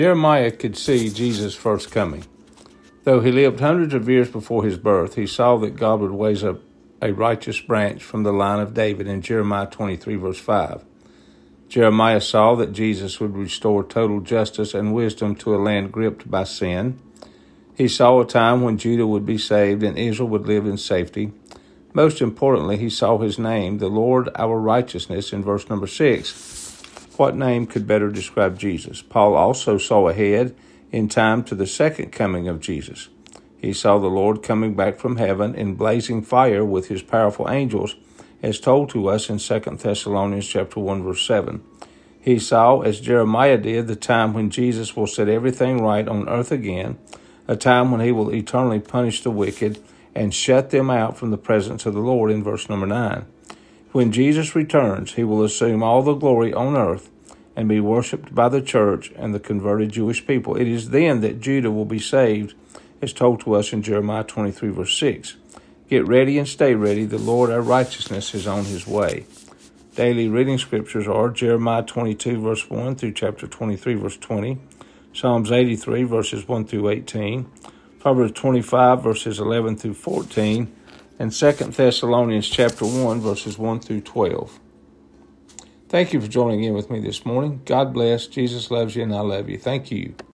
Jeremiah could see Jesus' first coming. Though he lived hundreds of years before his birth, he saw that God would raise up a righteous branch from the line of David in Jeremiah 23, verse 5. Jeremiah saw that Jesus would restore total justice and wisdom to a land gripped by sin. He saw a time when Judah would be saved and Israel would live in safety. Most importantly, he saw his name, the Lord our righteousness, in verse number 6. What name could better describe Jesus? Paul also saw ahead in time to the second coming of Jesus. He saw the Lord coming back from heaven in blazing fire with his powerful angels, as told to us in 2 Thessalonians chapter 1 verse 7. He saw, as Jeremiah did, the time when Jesus will set everything right on earth again, a time when he will eternally punish the wicked and shut them out from the presence of the Lord in verse number 9. When Jesus returns, he will assume all the glory on earth and be worshiped by the church and the converted Jewish people. It is then that Judah will be saved as told to us in Jeremiah 23, verse 6. Get ready and stay ready. The Lord our righteousness is on his way. Daily reading scriptures are Jeremiah 22, verse 1 through chapter 23, verse 20, Psalms 83, verses 1 through 18, Proverbs 25, verses 11 through 14, and 2 Thessalonians chapter 1, verses 1 through 12. Thank you for joining in with me this morning. God bless. Jesus loves you, and I love you. Thank you.